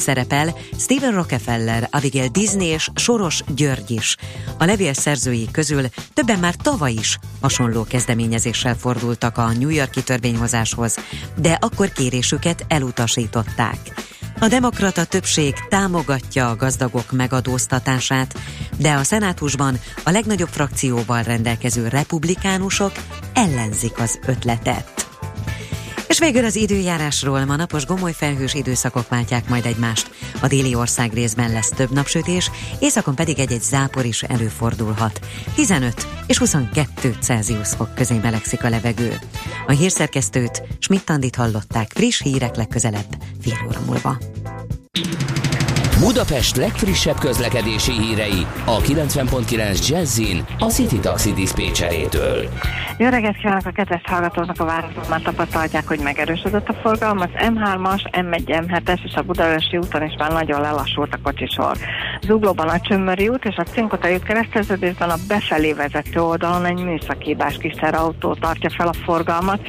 Szerepel Stephen Rockefeller, Abigail Disney és Soros György is. A levél szerzői közül többen már tavaly is hasonló kezdeményezéssel fordultak a New Yorki törvényhozáshoz, de akkor kérésüket elutasították. A demokrata többség támogatja a gazdagok megadóztatását, de a szenátusban a legnagyobb frakcióval rendelkező republikánusok ellenzik az ötletet. És végül az időjárásról ma napos gomoly felhős időszakok váltják majd egymást. A déli ország részben lesz több napsütés, északon pedig egy-egy zápor is előfordulhat. 15 és 22 Celsius fok közé melegszik a levegő. A hírszerkesztőt Schmidt-Tandit hallották friss hírek legközelebb fél óra múlva. Budapest legfrissebb közlekedési hírei a 90.9 Jazzin a City Taxi Dispécsejétől. Jó reggelt kívánok a kedves hallgatóknak, a városon már tapasztalják, hogy megerősödött a forgalom. Az M3-as, M1, M7-es és a Budaörsi úton is már nagyon lelassult a kocsisor. Zuglóban a Csömmöri út és a Cinkotai út kereszteződésben a befelé vezető oldalon egy műszakibás kis autó tartja fel a forgalmat.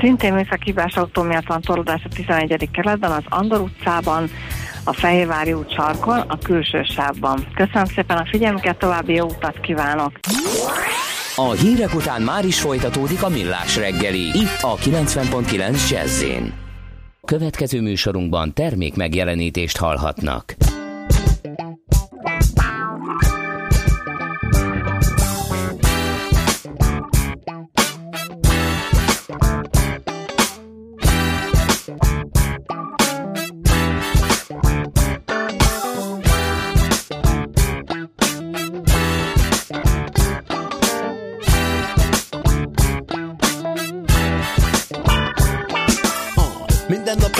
Szintén műszakibás autó miatt van torlódás a 11. kerületben, az Andor utcában, a Fehérvári út sarkon, a külső sávban. Köszönöm szépen a figyelmüket, további jó utat kívánok! A hírek után már is folytatódik a millás reggeli, itt a 90.9 jazz Következő műsorunkban termék megjelenítést hallhatnak.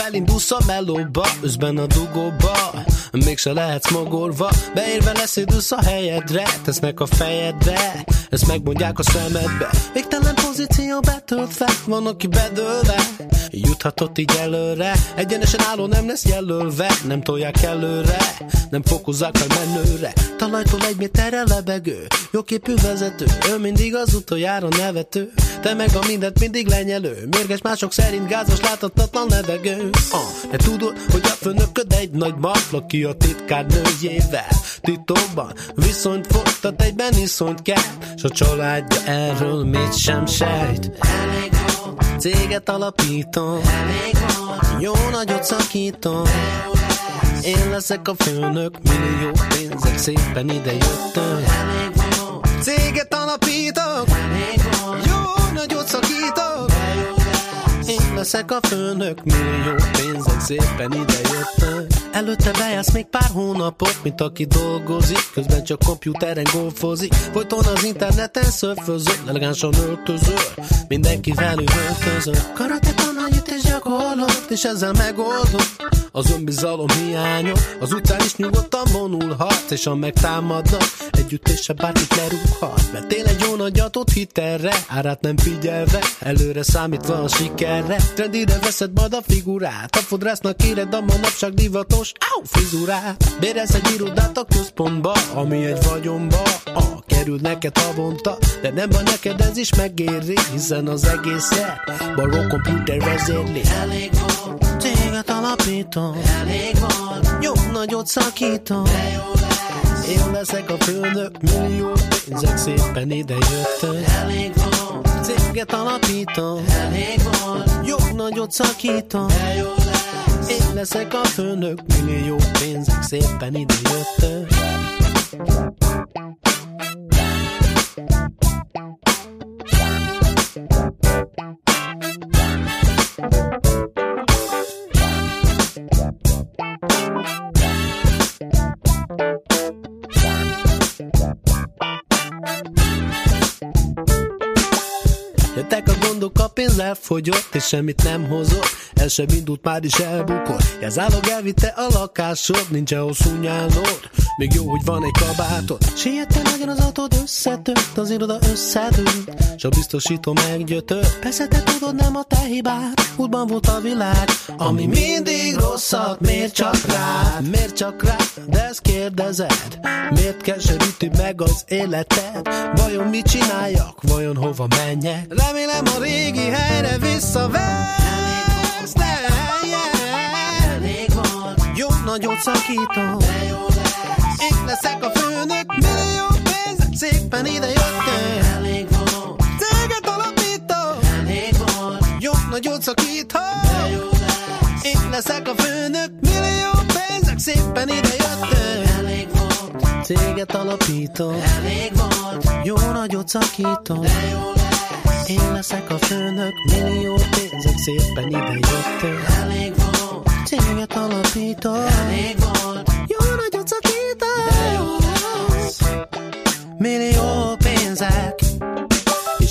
Elindulsz a melóba, üzben a dugóba. Mégse lehetsz mogorva Beérve leszédülsz a helyedre Tesznek a fejedre Ezt megmondják a szemedbe. Végtelen pozíció betöltve Van, aki bedőlve. Juthatott így előre Egyenesen álló nem lesz jelölve. Nem tolják előre Nem fokozzák a menőre. Talajtól egy méterre lebegő Jóképű vezető. Ő mindig az utoljára nevető. Te meg a mindent mindig lenyelő. Mérges mások szerint gázos láthatatlan levegő. Ah, De tudod, hogy a főnököd egy nagy maklaki a titkár nőjével. Titokban viszonyt folytat egyben iszonyt kell S a családja erről mit sem sejt. Elég volt, céget alapítom. Elég volt, jó nagyot szakítom. Én leszek a főnök, millió pénzek szépen ide jöttök. Céget alapítok, leszek a főnök, millió pénzek szépen ide jöttek. Előtte bejársz még pár hónapot, mint aki dolgozik, közben csak komputeren golfozik. Folyton az interneten szörfözöl, elegánsan öltözöl, mindenki velük öltözöl. Karate tananyit és gyakorlott, és ezzel megoldott. Az önbizalom hiánya, az utcán is nyugodtan vonulhat, és ha megtámadnak, együttése bárkit lerúghat. Mert tényleg jó nagyatot hitelre, árát nem figyelve, előre számítva a sikerre. Trendire veszed majd a figurát, a fodrásznak éred a manapság divatos, áú, frizurát. Bérez egy irodát a központba, ami egy vagyomba, a kerül neked havonta, de nem van neked ez is megéri, hiszen az egészet baró komputer vezérli. Elég volt, téged alapítom, elég volt, jó nagyot szakítom, de jó lesz. Én leszek a főnök, millió pénzek szépen ide jöttek. Elég volt, céget alapítom, elég volt, jó nagyot szakítom, jó. Én leszek a főnök, millió pénzek szépen ide jöttek. Elfogyott, és semmit nem hozott. El sem indult, már is elbukott. Jelzálog elvitte a lakásod, nincs hosszú nyálnod. Még jó, hogy van egy kabátod. Sietve nagyon az autód összetört, az iroda összedőlt. S a biztosító meggyötört. Persze te tudod, nem a te hibád. Útban volt a világ, ami mindig rosszat. Miért csak rád? Miért csak rád? De ezt kérdezed. Miért keseríti meg az életed? Vajon mit csináljak? Vajon hova menjek? Remélem a régi helyre visszavesz. Elég volt, elég volt. Jó nagyot szakítom, leszek a főnök, millió pénzek szépen ide jöttek. Elég van. Céget alapítom, elég van. Jó nagyot szakítom, de jó lesz. Én leszek a főnök, millió pénzek szépen ide jöttek. Elég volt. Céget alapítom, elég volt. Jó nagyot szakítom, de jó lesz. Én leszek a főnök, millió pénzek szépen ide jöttek. Elég volt. Céget alapítom, elég volt. Lesz. Millió pénzek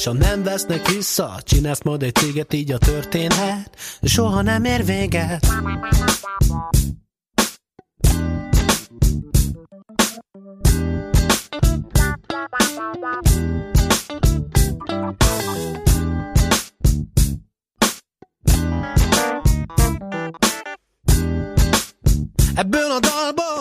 és ha nem vesznek vissza, csinálsz majd egy céget, így a történhet, soha nem ér véget. Ebből a dalból,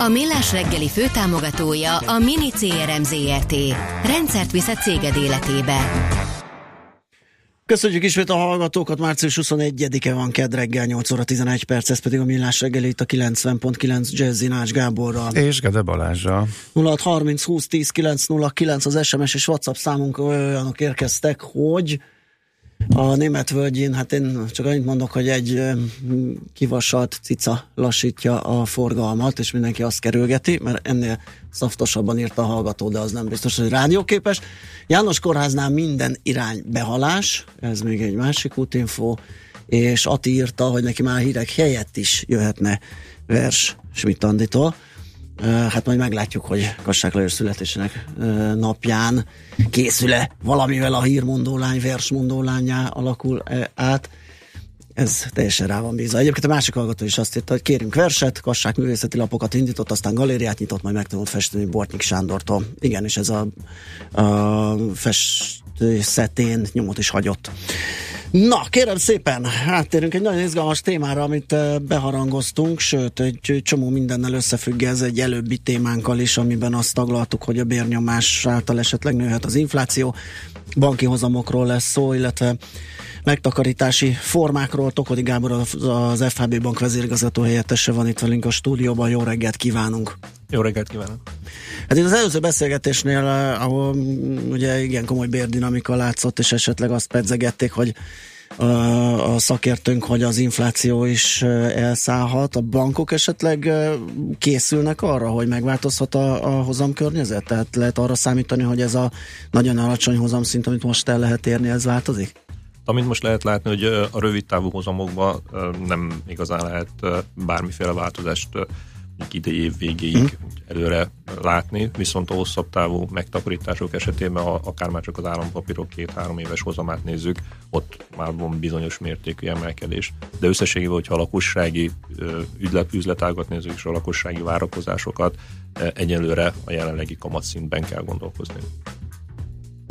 A Millás reggeli főtámogatója a Mini CRM Zrt. Rendszert visz a céged életébe. Köszönjük ismét a hallgatókat, március 21-e van, kedd reggel 8 óra 11 perc, ez pedig a Millás reggeli itt a 90.9 Jazzy Nács Gáborral. És Gede Balázsa. 0630 20 10 909 az SMS és WhatsApp számunk olyanok érkeztek, hogy a német völgyén, hát én csak annyit mondok, hogy egy kivasalt cica lassítja a forgalmat, és mindenki azt kerülgeti, mert ennél szaftosabban írta a hallgató, de az nem biztos, hogy rádióképes. János Kórháznál minden irány behalás, ez még egy másik útinfo, és Ati írta, hogy neki már hírek helyett is jöhetne vers Schmidt Anditól. Hát majd meglátjuk, hogy Kassák Lajos születésének napján készül-e valamivel a hírmondó lány, versmondó lányá alakul át. Ez teljesen rá van bízva. Egyébként a másik hallgató is azt írta, hogy kérünk verset, Kassák művészeti lapokat indított, aztán galériát nyitott, majd megtanult festeni Bortnyik Sándortól. Igen, és ez a, a festészetén nyomot is hagyott. Na, kérem szépen, áttérünk egy nagyon izgalmas témára, amit beharangoztunk, sőt, egy csomó mindennel összefügg ez egy előbbi témánkkal is, amiben azt taglaltuk, hogy a bérnyomás által esetleg nőhet az infláció, banki hozamokról lesz szó, illetve megtakarítási formákról. Tokodi Gábor az FHB bank vezérigazgató helyettese van itt velünk a stúdióban. Jó reggelt kívánunk! Jó reggelt kívánok! Hát itt az előző beszélgetésnél, ahol ugye igen komoly bérdinamika látszott, és esetleg azt pedzegették, hogy a, szakértőnk, hogy az infláció is elszállhat. A bankok esetleg készülnek arra, hogy megváltozhat a, a hozamkörnyezet? Tehát lehet arra számítani, hogy ez a nagyon alacsony hozamszint, amit most el lehet érni, ez változik? Amit most lehet látni, hogy a rövid távú hozamokban nem igazán lehet bármiféle változást idei év végéig hmm. előre látni, viszont a hosszabb távú megtakarítások esetében, ha akár már csak az állampapírok két-három éves hozamát nézzük, ott már van bizonyos mértékű emelkedés. De összességében, hogyha a lakossági üzlet, üzletágat nézzük, és a lakossági várakozásokat, egyelőre a jelenlegi kamatszintben kell gondolkozni.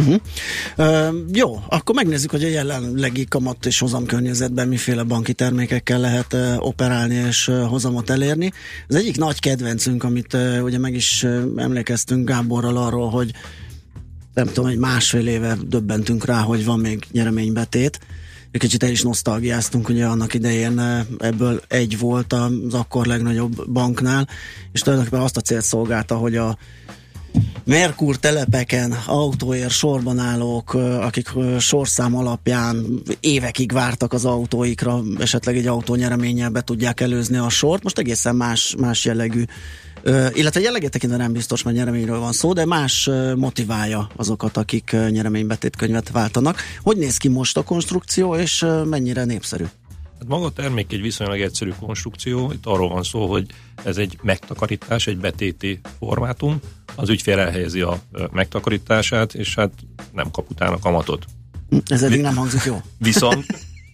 Uh-huh. Uh, jó, akkor megnézzük, hogy a jelenlegi kamat és hozamkörnyezetben miféle banki termékekkel lehet uh, operálni és uh, hozamot elérni. Az egyik nagy kedvencünk, amit uh, ugye meg is uh, emlékeztünk Gáborral arról, hogy nem tudom, egy másfél éve döbbentünk rá, hogy van még nyereménybetét. Egy kicsit el is nosztalgiáztunk, ugye annak idején ebből egy volt az akkor legnagyobb banknál, és tulajdonképpen azt a célt szolgálta, hogy a Merkur telepeken autóért sorban állók, akik sorszám alapján évekig vártak az autóikra, esetleg egy autó nyereménnyel be tudják előzni a sort. Most egészen más, más jellegű illetve jellegét tekintve nem biztos, mert nyereményről van szó, de más motiválja azokat, akik nyereménybetét könyvet váltanak. Hogy néz ki most a konstrukció, és mennyire népszerű? Hát maga a termék egy viszonylag egyszerű konstrukció. Itt arról van szó, hogy ez egy megtakarítás, egy betéti formátum. Az ügyfél elhelyezi a megtakarítását, és hát nem kap utána kamatot. Ez eddig nem hangzik jó. Viszont,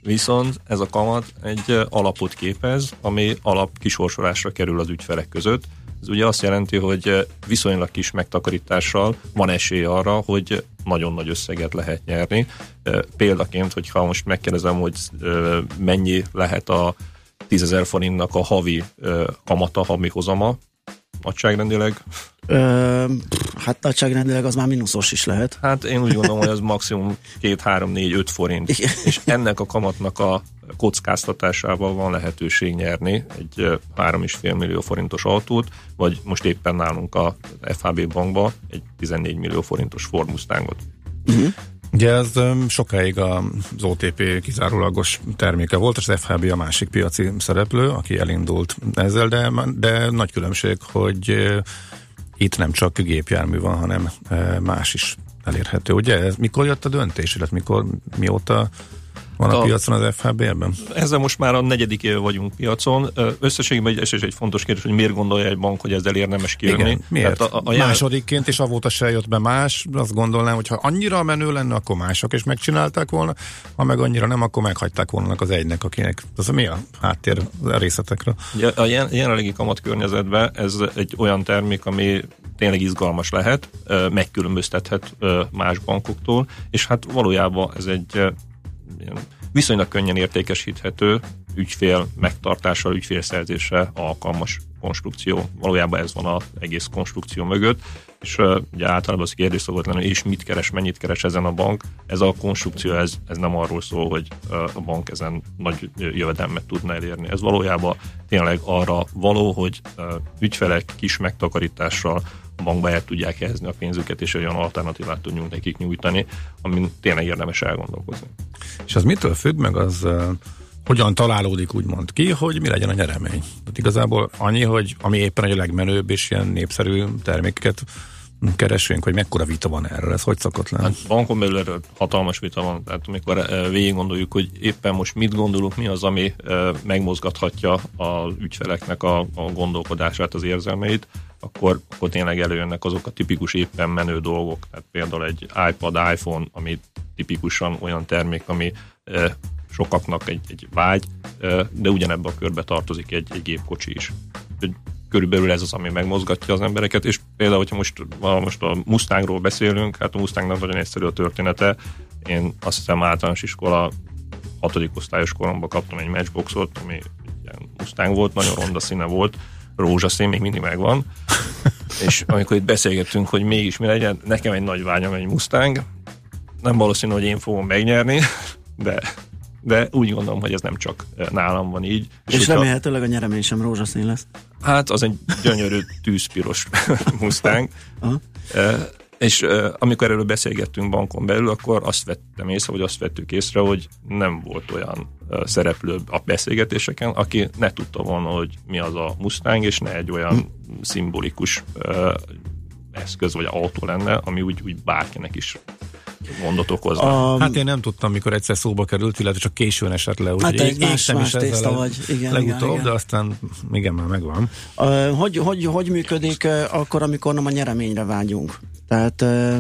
viszont ez a kamat egy alapot képez, ami alap kisorsolásra kerül az ügyfelek között. Ez ugye azt jelenti, hogy viszonylag kis megtakarítással van esély arra, hogy nagyon nagy összeget lehet nyerni. Példaként, hogyha most megkérdezem, hogy mennyi lehet a 10 forintnak a havi kamata, havi hozama, nagyságrendileg? Ö, hát nagyságrendileg az már mínuszos is lehet. Hát én úgy gondolom, hogy az maximum 2, 3, 4, 5 forint. Igen. És ennek a kamatnak a kockáztatásával van lehetőség nyerni egy 3,5 millió forintos autót, vagy most éppen nálunk a FHB bankba egy 14 millió forintos Ford Mustangot. Uh-huh. Ugye ez sokáig az OTP kizárólagos terméke volt, az FHB a másik piaci szereplő, aki elindult ezzel, de, de nagy különbség, hogy itt nem csak gépjármű van, hanem más is elérhető. Ugye ez mikor jött a döntés, illetve mikor, mióta van a, a piacon az FHB-ben? Ezzel most már a negyedik éve vagyunk piacon. Összességében egy, egy fontos kérdés, hogy miért gondolja egy bank, hogy ezzel érdemes kijönni. Igen, miért? a, a, a jel... Másodikként, és avóta se jött be más, azt gondolnám, hogy ha annyira menő lenne, akkor mások is megcsinálták volna, ha meg annyira nem, akkor meghagyták volna az egynek, akinek. Az mi a háttér a részletekről? A jelenlegi környezetben ez egy olyan termék, ami tényleg izgalmas lehet, megkülönböztethet más bankoktól, és hát valójában ez egy viszonylag könnyen értékesíthető, ügyfél megtartással, ügyfélszerzésre alkalmas konstrukció. Valójában ez van az egész konstrukció mögött, és uh, ugye általában az kérdés szokott lenni, és mit keres, mennyit keres ezen a bank. Ez a konstrukció, ez, ez nem arról szól, hogy uh, a bank ezen nagy jövedelmet tudna elérni. Ez valójában tényleg arra való, hogy uh, ügyfelek kis megtakarítással bankba el tudják helyezni a pénzüket, és olyan alternatívát tudjunk nekik nyújtani, amin tényleg érdemes elgondolkozni. És az mitől függ meg az hogyan találódik úgymond ki, hogy mi legyen a nyeremény. Tehát igazából annyi, hogy ami éppen a legmenőbb és ilyen népszerű termékeket keresünk, hogy mekkora vita van erről, ez hogy szokott lenni? Hát bankon belül erről hatalmas vita van, tehát amikor eh, végig gondoljuk, hogy éppen most mit gondolunk, mi az, ami eh, megmozgathatja az ügyfeleknek a, a gondolkodását, az érzelmeit, akkor, akkor tényleg előjönnek azok a tipikus éppen menő dolgok, tehát például egy iPad, iPhone, ami tipikusan olyan termék, ami eh, sokaknak egy, egy vágy, de ugyanebbe a körbe tartozik egy, egy gépkocsi is. Körülbelül ez az, ami megmozgatja az embereket, és például, hogyha most, most a Mustangról beszélünk, hát a Mustangnak nagyon egyszerű a története. Én azt hiszem általános iskola hatodik osztályos koromban kaptam egy matchboxot, ami ilyen Mustang volt, nagyon ronda színe volt, rózsaszín még mindig megvan, és amikor itt beszélgettünk, hogy mégis mi legyen, nekem egy nagy vágyam egy Mustang, nem valószínű, hogy én fogom megnyerni, de de úgy gondolom, hogy ez nem csak eh, nálam van így. És, és remélhetőleg a nyeremény sem rózsaszín lesz. Hát az egy gyönyörű tűzpiros Mustang. Aha. E, és e, amikor erről beszélgettünk bankon belül, akkor azt vettem észre, vagy azt vettük észre, hogy nem volt olyan szereplő a beszélgetéseken, aki ne tudta volna, hogy mi az a Mustang, és ne egy olyan hm. szimbolikus eszköz vagy autó lenne, ami úgy, úgy bárkinek is gondot okozna. A... Hát én nem tudtam, mikor egyszer szóba került, illetve csak későn esett le, úgyhogy hát én más, más tészta vagy. Igen, legutóbb, igen, de aztán igen, már megvan. Uh, hogy, hogy, hogy működik uh, akkor, amikor nem a nyereményre vágyunk? Tehát uh,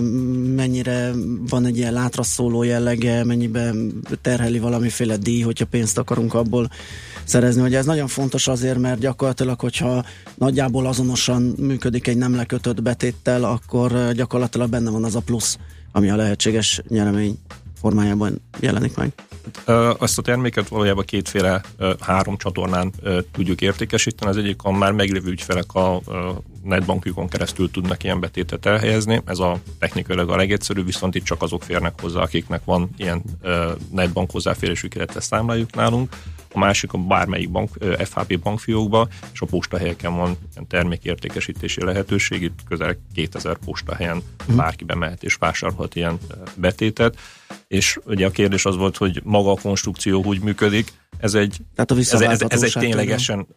mennyire van egy ilyen látra szóló jellege, mennyiben terheli valamiféle díj, hogyha pénzt akarunk abból szerezni. Ugye ez nagyon fontos azért, mert gyakorlatilag, hogyha nagyjából azonosan működik egy nem lekötött betéttel, akkor gyakorlatilag benne van az a plusz ami a lehetséges nyeremény formájában jelenik meg. Azt a terméket valójában kétféle három csatornán tudjuk értékesíteni. Az egyik a már meglévő ügyfelek a netbankjukon keresztül tudnak ilyen betétet elhelyezni. Ez a technikailag a legegyszerűbb, viszont itt csak azok férnek hozzá, akiknek van ilyen netbank hozzáférésük, illetve számlájuk nálunk a másik a bármelyik bank, FHP bankfiókba, és a postahelyeken van ilyen termékértékesítési lehetőség, itt közel 2000 postahelyen mhm. bárki bemehet és vásárolhat ilyen betétet, és ugye a kérdés az volt, hogy maga a konstrukció úgy működik, ez egy, Tehát a ez, ez, ez egy ténylegesen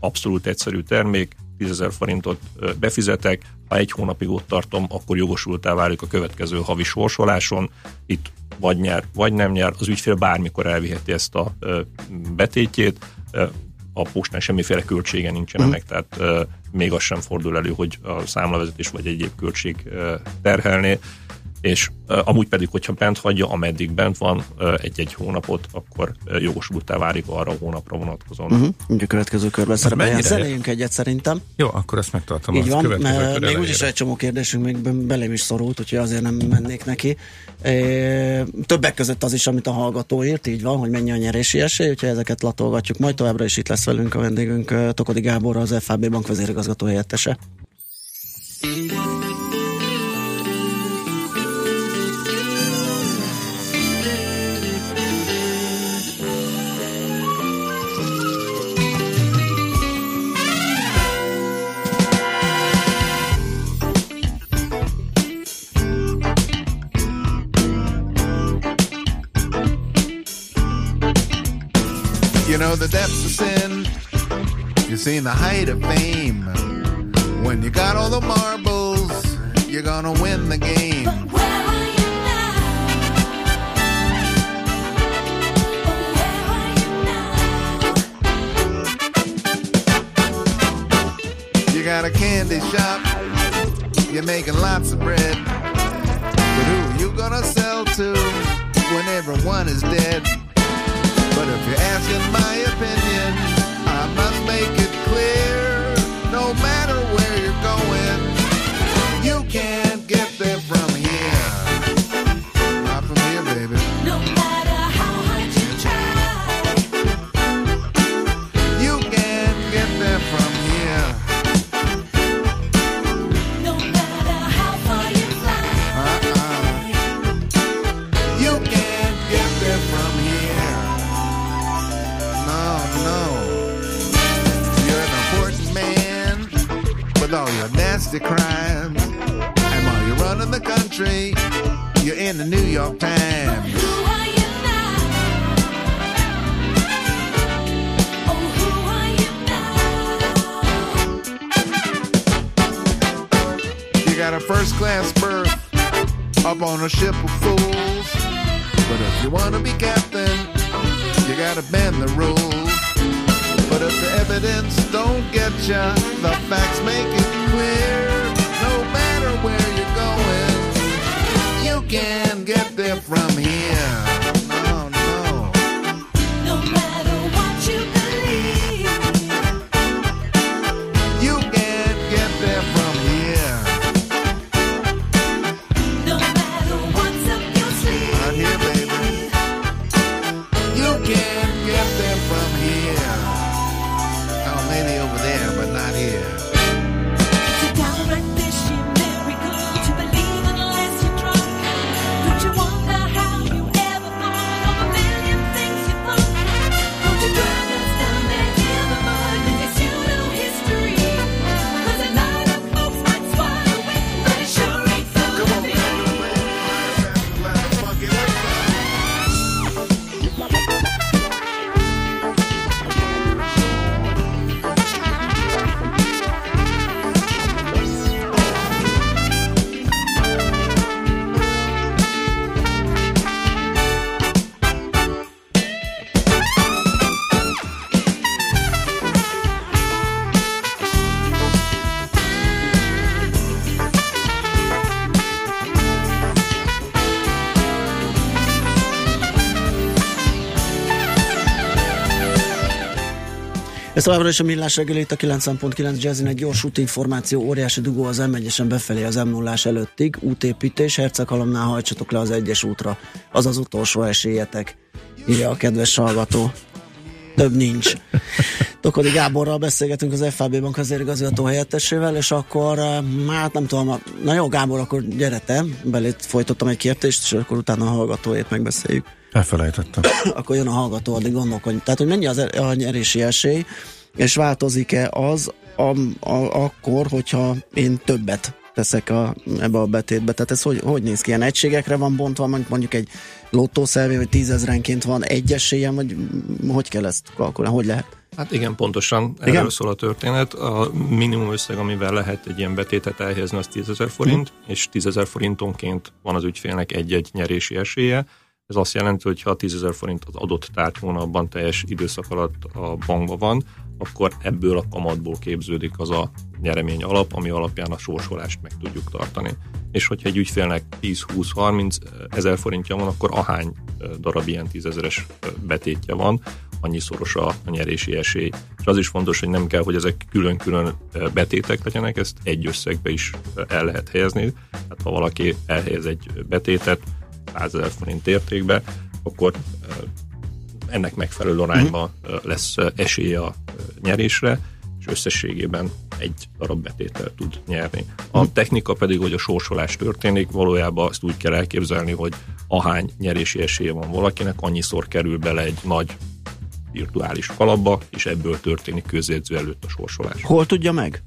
abszolút egyszerű termék, 10 ezer forintot befizetek, ha egy hónapig ott tartom, akkor jogosultá válik a következő havi sorsoláson. Itt vagy nyer, vagy nem nyer, az ügyfél bármikor elviheti ezt a betétjét, a postán semmiféle költsége nincsen ennek, mm. tehát még az sem fordul elő, hogy a számlavezetés vagy egyéb költség terhelné. És amúgy pedig, hogyha bent hagyja, ameddig bent van egy-egy hónapot, akkor jogosultá válik arra a hónapra vonatkozóan. Uh-huh. Úgy a következő körben Hát szerepeljen. Zenéljünk egyet szerintem. Jó, akkor ezt megtartom. Így van, mert még úgyis egy csomó kérdésünk még be- belém is szorult, úgyhogy azért nem mennék neki. Többek között az is, amit a hallgató írt, így van, hogy mennyi a nyerési esély, úgyhogy ezeket latolgatjuk. Majd továbbra is itt lesz velünk a vendégünk Tokodi Gábor, az FAB bank vezérigazgató helyettese. The depths of sin. You've seen the height of fame. When you got all the marbles, you're gonna win the game. You got a candy shop. You're making lots of bread. But who you gonna sell to when everyone is dead? But if you're asking my opinion, I must make it clear. No matter where you're going, you can't get there from your nasty crimes. And while you're running the country, you're in the New York Times. You got a first class berth up on a ship of fools. But if you want to be captain, you gotta bend the rules. But if the evidence don't get ya, the facts make it clear. Can get there from here. Továbbra is a millás reggeli itt a 90.9 Jazzin egy gyors útinformáció, óriási dugó az M1-esen befelé az m 0 előttig, útépítés, Herceghalomnál hajtsatok le az egyes útra, az az utolsó esélyetek, írja a kedves hallgató. Több nincs. Tokodi Gáborral beszélgetünk az FAB bank vezérigazgató helyettesével, és akkor, eh, hát nem tudom, na jó Gábor, akkor gyere te, belét folytottam egy kérdést, és akkor utána a hallgatóét megbeszéljük Elfelejtettem. akkor jön a hallgató, addig gondolkodj. Tehát, hogy mennyi az e- a nyerési esély, és változik-e az a, a, akkor, hogyha én többet teszek a, ebbe a betétbe. Tehát ez hogy, hogy néz ki? Ilyen egységekre van bontva, mondjuk egy lottószervé, vagy tízezrenként van egy esélyem, vagy hogy kell ezt kalkulálni? Hogy lehet? Hát igen, pontosan Igen? erről szól a történet. A minimum összeg, amivel lehet egy ilyen betétet elhelyezni, az 10 ezer forint, és 10 ezer forintonként van az ügyfélnek egy-egy nyerési esélye. Ez azt jelenti, hogy ha 10 ezer forint az adott tárgyhónapban teljes időszak alatt a bankban van, akkor ebből a kamatból képződik az a nyeremény alap, ami alapján a sorsolást meg tudjuk tartani. És hogyha egy ügyfélnek 10-20-30 ezer forintja van, akkor ahány darab ilyen tízezeres betétje van, annyi-szoros a, a nyerési esély. És az is fontos, hogy nem kell, hogy ezek külön-külön betétek legyenek, ezt egy összegbe is el lehet helyezni. Hát ha valaki elhelyez egy betétet 100 ezer forint értékbe, akkor ennek megfelelő arányban lesz esélye a nyerésre, és összességében egy darab betétel tud nyerni. A technika pedig, hogy a sorsolás történik, valójában azt úgy kell elképzelni, hogy ahány nyerési esélye van valakinek, annyiszor kerül bele egy nagy virtuális kalapba, és ebből történik közjegyző előtt a sorsolás. Hol tudja meg?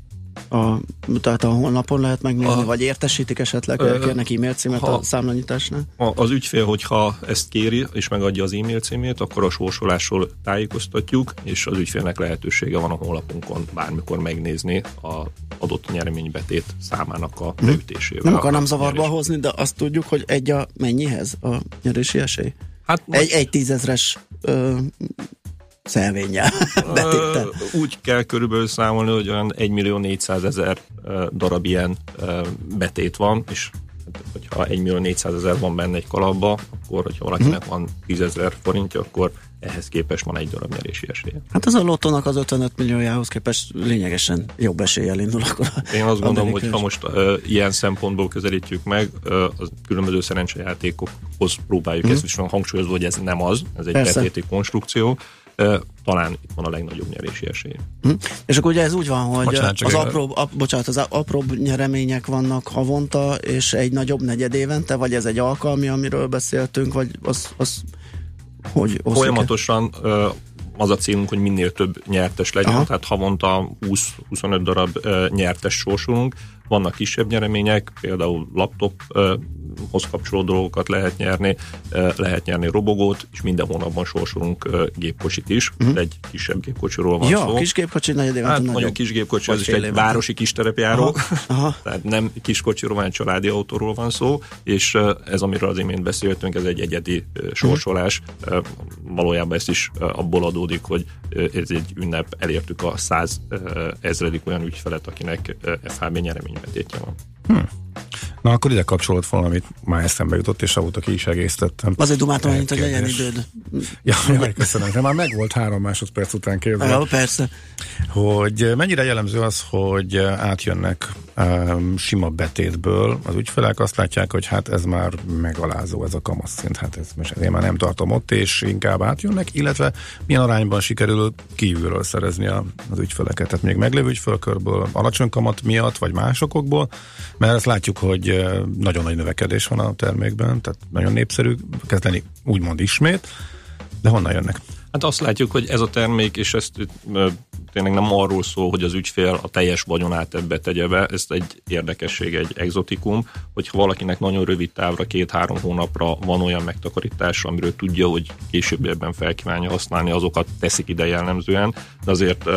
A, tehát a honlapon lehet megnézni, a, vagy értesítik esetleg, ö, kérnek e-mail címet ha, a számlanyításnál? Az ügyfél, hogyha ezt kéri, és megadja az e-mail címét, akkor a sorsolásról tájékoztatjuk, és az ügyfélnek lehetősége van a honlapunkon bármikor megnézni a adott nyereménybetét számának a beütésével. Nem akarnám zavarba hozni, de azt tudjuk, hogy egy a mennyihez a nyerési esély? Hát most... egy, egy tízezres ö, szelvénnyel Úgy kell körülbelül számolni, hogy olyan 1 millió 400 ezer darab ilyen betét van, és hogyha 1 millió 400 ezer van benne egy kalapba, akkor hogyha valakinek van 10 ezer forintja, akkor ehhez képest van egy darab nyerési esélye. Hát az a lottónak az 55 milliójához képest lényegesen jobb eséllyel indul akkor. Én azt gondolom, hogy ha most uh, ilyen szempontból közelítjük meg, uh, az különböző szerencsejátékokhoz próbáljuk mm. ezt is hangsúlyozva, hogy ez nem az, ez egy betéti konstrukció, talán itt van a legnagyobb nyerési esély. Hm. És akkor ugye ez úgy van, hogy bocsánat, az, apró, a, bocsánat, az apróbb nyeremények vannak havonta, és egy nagyobb negyed évente, vagy ez egy alkalmi, amiről beszéltünk, vagy az, az hogy Folyamatosan az a célunk, hogy minél több nyertes legyen, Aha. tehát havonta 20-25 darab nyertes sorsolunk, vannak kisebb nyeremények, például laptophoz kapcsolódó dolgokat lehet nyerni, lehet nyerni robogót, és minden hónapban sorsolunk gépkocsit is, uh-huh. egy kisebb gépkocsiról van ja, szó. kis gépkocsi negyed Hát mondjuk kis gépkocsi, az is egy városi kis terepjáró, Aha. Aha. tehát nem kis kocsiról, hanem családi autóról van szó, és ez, amiről az imént beszéltünk, ez egy egyedi sorsolás. Uh-huh. Valójában ez is abból adódik, hogy ez egy ünnep, elértük a száz ezredik olyan ügyfelet, akinek FHB nyeremény betétje van. Hm. Na akkor ide kapcsolódott valamit, már eszembe jutott, és avóta ki is egészítettem. Azért dumáltam, mint hogy legyen időd. Ja, jaj, köszönöm. De már megvolt három másodperc után kérdezni. Ja, persze. Hogy mennyire jellemző az, hogy átjönnek um, sima betétből az ügyfelek, azt látják, hogy hát ez már megalázó, ez a kamaszszint, hát ez most én már nem tartom ott, és inkább átjönnek, illetve milyen arányban sikerül kívülről szerezni a, az ügyfeleket, tehát még meglévő ügyfélkörből, alacsony kamat miatt, vagy másokokból, mert ezt látjuk, hogy nagyon nagy növekedés van a termékben, tehát nagyon népszerű kezdeni úgymond ismét, de honnan jönnek? Hát azt látjuk, hogy ez a termék, és ezt tényleg nem arról szól, hogy az ügyfél a teljes vagyonát ebbe tegye be, ez egy érdekesség, egy exotikum, hogyha valakinek nagyon rövid távra, két-három hónapra van olyan megtakarítás, amiről tudja, hogy később ebben felkívánja használni, azokat teszik ide jellemzően, de azért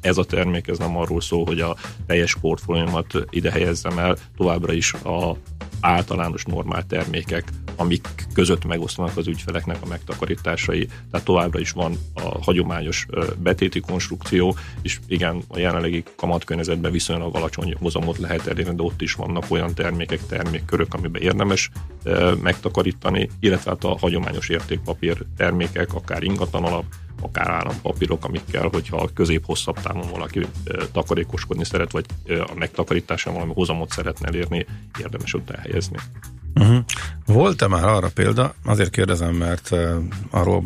ez a termék, ez nem arról szól, hogy a teljes portfóliómat ide helyezzem el, továbbra is a általános normál termékek, amik között megosztanak az ügyfeleknek a megtakarításai, tehát továbbra is van a hagyományos betéti konstrukció, és igen, a jelenlegi kamatkörnyezetben viszonylag alacsony hozamot lehet elérni, de ott is vannak olyan termékek, termékkörök, amiben érdemes megtakarítani, illetve hát a hagyományos értékpapír termékek, akár ingatlan alap, akár állampapírok, amikkel, hogyha közép-hosszabb távon valaki takarékoskodni szeret, vagy a megtakarításán valami hozamot szeretne elérni, érdemes ott elhelyezni. Uh-huh. Volt-e már arra példa, azért kérdezem, mert uh, arról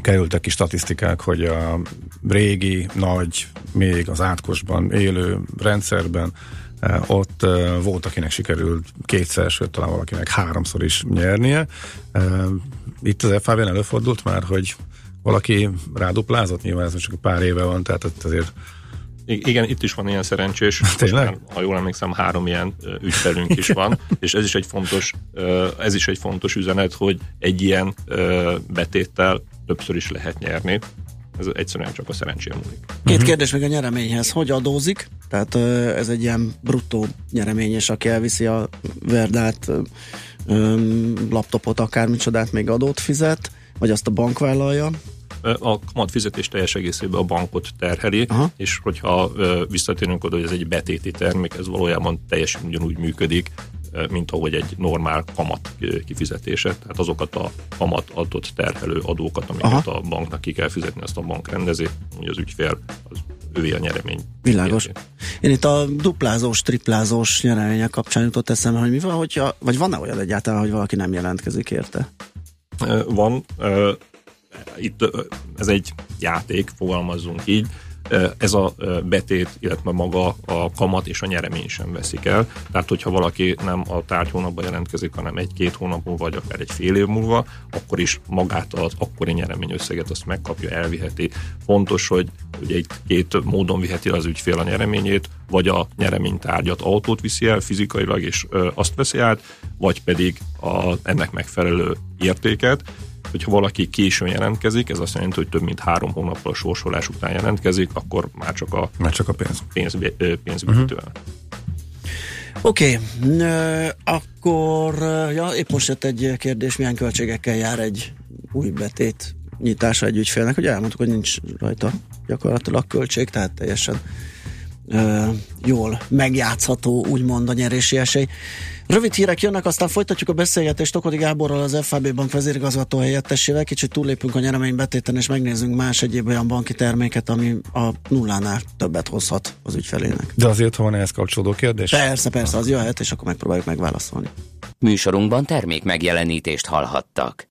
kerültek ki statisztikák, hogy a régi, nagy, még az átkosban élő rendszerben uh, ott uh, volt, akinek sikerült kétszer, sőt talán valakinek háromszor is nyernie. Uh, itt az FAV-n előfordult már, hogy valaki ráduplázott, nyilván ez csak pár éve van, tehát azért igen, itt is van ilyen szerencsés. Tényleg? ha jól emlékszem, három ilyen ügyfelünk is van, és ez is egy fontos, ez is egy fontos üzenet, hogy egy ilyen betéttel többször is lehet nyerni. Ez egyszerűen csak a szerencsém múlik. Két uh-huh. kérdés még a nyereményhez. Hogy adózik? Tehát ez egy ilyen bruttó nyeremény, és aki elviszi a verdát, laptopot, akármicsodát, még adót fizet, vagy azt a bank vállalja? A kamat fizetés teljes egészében a bankot terheli, Aha. és hogyha visszatérünk oda, hogy ez egy betéti termék, ez valójában teljesen ugyanúgy működik, mint ahogy egy normál kamat kifizetése. Tehát azokat a kamat adott terhelő adókat, amiket Aha. a banknak ki kell fizetni, azt a bank rendezi, hogy az ügyfél az ővé a nyeremény. Világos. Én itt a duplázós, triplázós nyeremények kapcsán jutott eszembe, hogy mi van, hogyha, vagy van-e olyan egyáltalán, hogy valaki nem jelentkezik érte? Van, itt ez egy játék, fogalmazzunk így, ez a betét, illetve maga a kamat és a nyeremény sem veszik el. Tehát, hogyha valaki nem a tárgy hónapban jelentkezik, hanem egy-két hónap múlva, vagy akár egy fél év múlva, akkor is magát az akkori nyereményösszeget azt megkapja, elviheti. Fontos, hogy ugye itt két módon viheti az ügyfél a nyereményét, vagy a nyereménytárgyat autót viszi el fizikailag, és azt veszi át, vagy pedig a, ennek megfelelő értéket, hogyha valaki későn jelentkezik, ez azt jelenti, hogy több mint három hónappal a sorsolás után jelentkezik, akkor már csak a Mert csak a pénz. pénz, pénzügytől. Oké, okay. akkor ja, épp most jött egy kérdés, milyen költségekkel jár egy új betét nyitása egy ügyfélnek, hogy elmondtuk, hogy nincs rajta gyakorlatilag költség, tehát teljesen ö, jól megjátszható, úgymond a nyerési esély. Rövid hírek jönnek, aztán folytatjuk a beszélgetést Tokodi Gáborral, az FAB bank vezérigazgató helyettesével. Kicsit túllépünk a nyereménybetéten, és megnézzünk más egyéb olyan banki terméket, ami a nullánál többet hozhat az ügyfelének. De azért, ha van ehhez kapcsolódó kérdés? Persze, persze, az jöhet, és akkor megpróbáljuk megválaszolni. Műsorunkban termék megjelenítést hallhattak.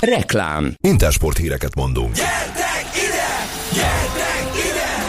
Reklám. Intersport híreket mondunk.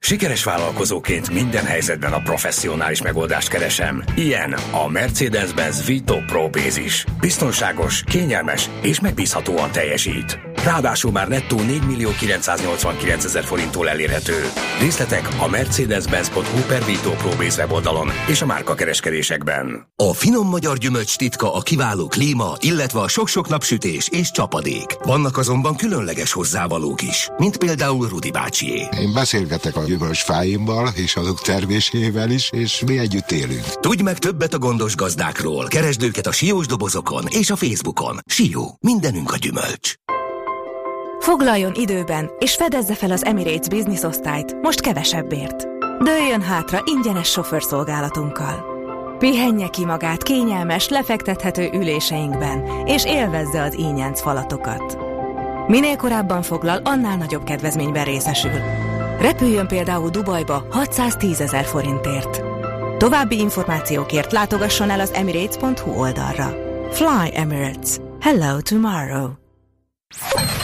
Sikeres vállalkozóként minden helyzetben a professzionális megoldást keresem. Ilyen a Mercedes-Benz Vito Pro Bázis. Biztonságos, kényelmes és megbízhatóan teljesít. Ráadásul már nettó 4 millió 989 ezer forinttól elérhető. Részletek a mercedes-benz.hu per Vito Pro weboldalon és a márka kereskedésekben. A finom magyar gyümölcs titka a kiváló klíma, illetve a sok-sok napsütés és csapadék. Vannak azonban különleges hozzávalók is, mint például Rudi bácsié. Én beszélgetek a gyümölcsfáimmal és azok termésével is, és mi együtt élünk. Tudj meg többet a gondos gazdákról. Keresd őket a siós dobozokon és a Facebookon. Sió, mindenünk a gyümölcs. Foglaljon időben, és fedezze fel az Emirates Business osztályt, most kevesebbért. Dőljön hátra ingyenes sofőrszolgálatunkkal. Pihenje ki magát kényelmes, lefektethető üléseinkben, és élvezze az ínyenc falatokat. Minél korábban foglal, annál nagyobb kedvezményben részesül. Repüljön például Dubajba 610 ezer forintért. További információkért látogasson el az emirates.hu oldalra. Fly Emirates. Hello tomorrow.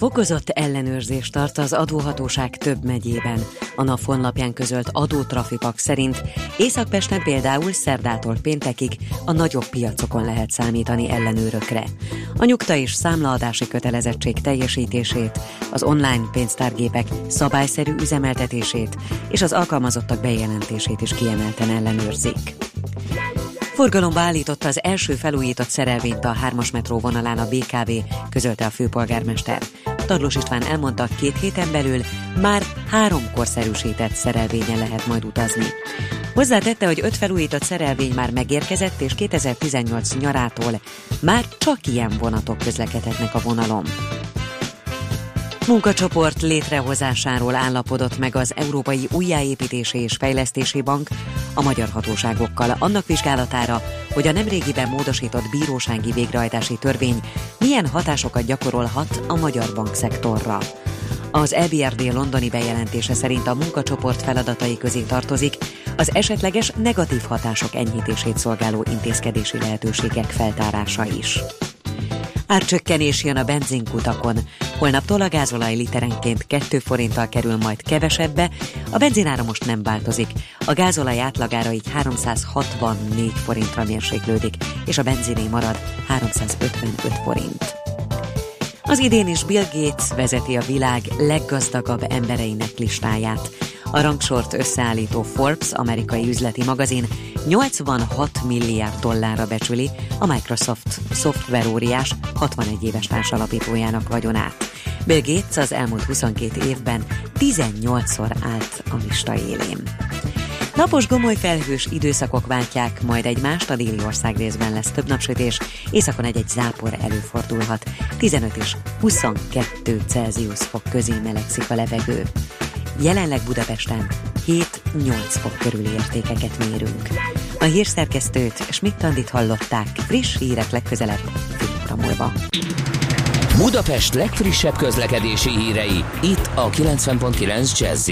Fokozott ellenőrzés tart az adóhatóság több megyében. A NAV honlapján közölt adótrafipak szerint Északpesten például szerdától péntekig a nagyobb piacokon lehet számítani ellenőrökre. A nyugta és számlaadási kötelezettség teljesítését, az online pénztárgépek szabályszerű üzemeltetését és az alkalmazottak bejelentését is kiemelten ellenőrzik. Forgalomba állította az első felújított szerelvényt a 3-as metró vonalán a BKV, közölte a főpolgármester. Tarlós István elmondta, két héten belül már három korszerűsített szerelvényen lehet majd utazni. Hozzátette, hogy öt felújított szerelvény már megérkezett, és 2018 nyarától már csak ilyen vonatok közlekedhetnek a vonalon. Munkacsoport létrehozásáról állapodott meg az Európai Újjáépítési és Fejlesztési Bank a magyar hatóságokkal annak vizsgálatára, hogy a nemrégiben módosított bírósági végrehajtási törvény milyen hatásokat gyakorolhat a magyar bankszektorra. Az EBRD londoni bejelentése szerint a munkacsoport feladatai közé tartozik az esetleges negatív hatások enyhítését szolgáló intézkedési lehetőségek feltárása is. Árcsökkenés jön a benzinkutakon. Holnaptól a gázolaj literenként 2 forinttal kerül majd kevesebbe, a benzinára most nem változik. A gázolaj átlagára így 364 forintra mérséklődik, és a benziné marad 355 forint. Az idén is Bill Gates vezeti a világ leggazdagabb embereinek listáját. A rangsort összeállító Forbes amerikai üzleti magazin 86 milliárd dollárra becsüli a Microsoft szoftveróriás 61 éves társalapítójának vagyonát. Bill Gates az elmúlt 22 évben 18-szor állt a lista élén. Napos gomoly felhős időszakok váltják majd egymást, a déli ország részben lesz több napsütés, északon egy-egy zápor előfordulhat. 15 és 22 Celsius fok közé melegszik a levegő. Jelenleg Budapesten 7-8 fok körüli értékeket mérünk. A hírszerkesztőt Schmidt-Tandit hallották, friss hírek legközelebb fél múlva. Budapest legfrissebb közlekedési hírei, itt a 90.9 jazz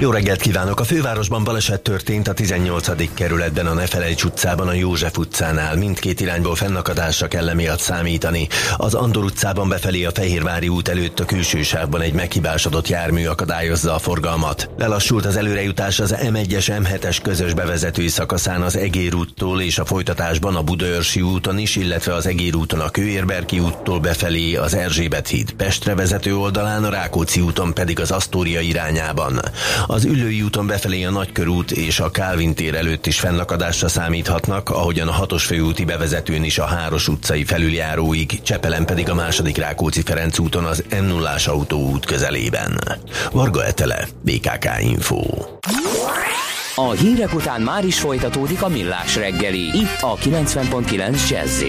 jó reggelt kívánok! A fővárosban baleset történt a 18. kerületben a Nefelejts utcában a József utcánál. Mindkét irányból fennakadásra kell emiatt számítani. Az Andor utcában befelé a Fehérvári út előtt a külső sávban egy meghibásodott jármű akadályozza a forgalmat. Lelassult az előrejutás az M1-es M7-es közös bevezető szakaszán az Egér úttól és a folytatásban a Budaörsi úton is, illetve az Egér úton a Kőérberki úttól befelé az Erzsébet híd Pestre vezető oldalán, a Rákóczi úton pedig az Asztória irányában. Az Üllői úton befelé a Nagykörút és a Kálvin tér előtt is fennakadásra számíthatnak, ahogyan a hatos főúti bevezetőn is a Háros utcai felüljáróig, Csepelen pedig a második Rákóczi Ferenc úton az m 0 autóút közelében. Varga Etele, BKK Info. A hírek után már is folytatódik a millás reggeli, itt a 90.9 jazz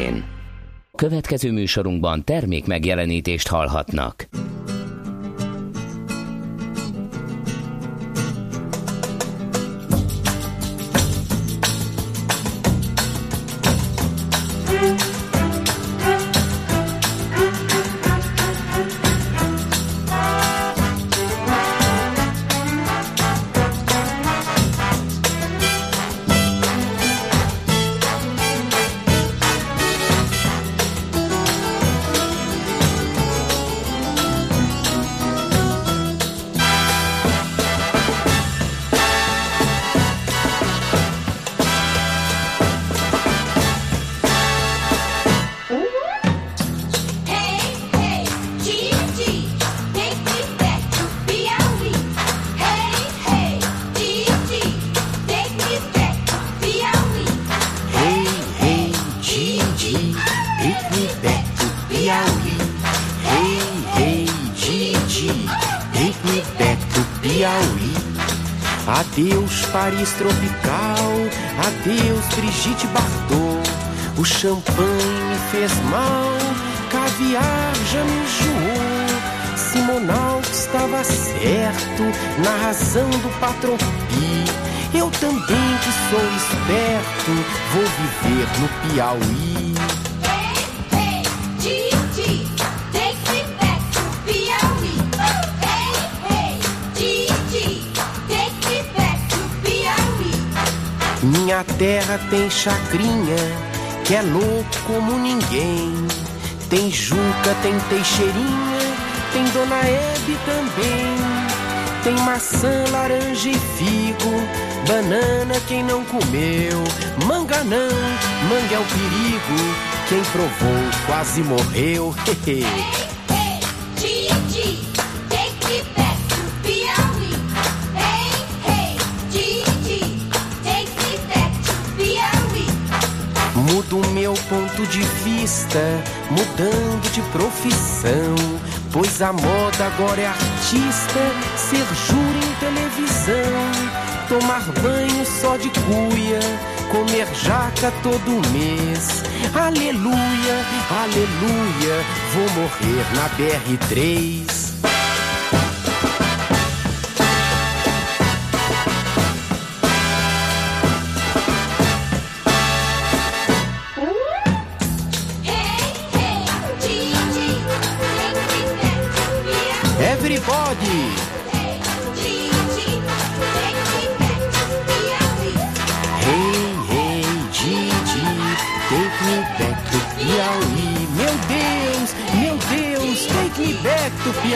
Következő műsorunkban termék megjelenítést hallhatnak. Patropi. Eu também que sou esperto, vou viver no Piauí. Minha terra tem chacrinha, que é louco como ninguém. Tem Juca, tem Teixeirinha, tem Dona Hebe também. Tem maçã, laranja e figo, banana quem não comeu. Manga não, manga é o perigo, quem provou quase morreu. Mudo meu ponto de vista, mudando de profissão. Pois a moda agora é artista, ser juro em televisão, tomar banho só de cuia, comer jaca todo mês. Aleluia, aleluia, vou morrer na BR3. Everybody!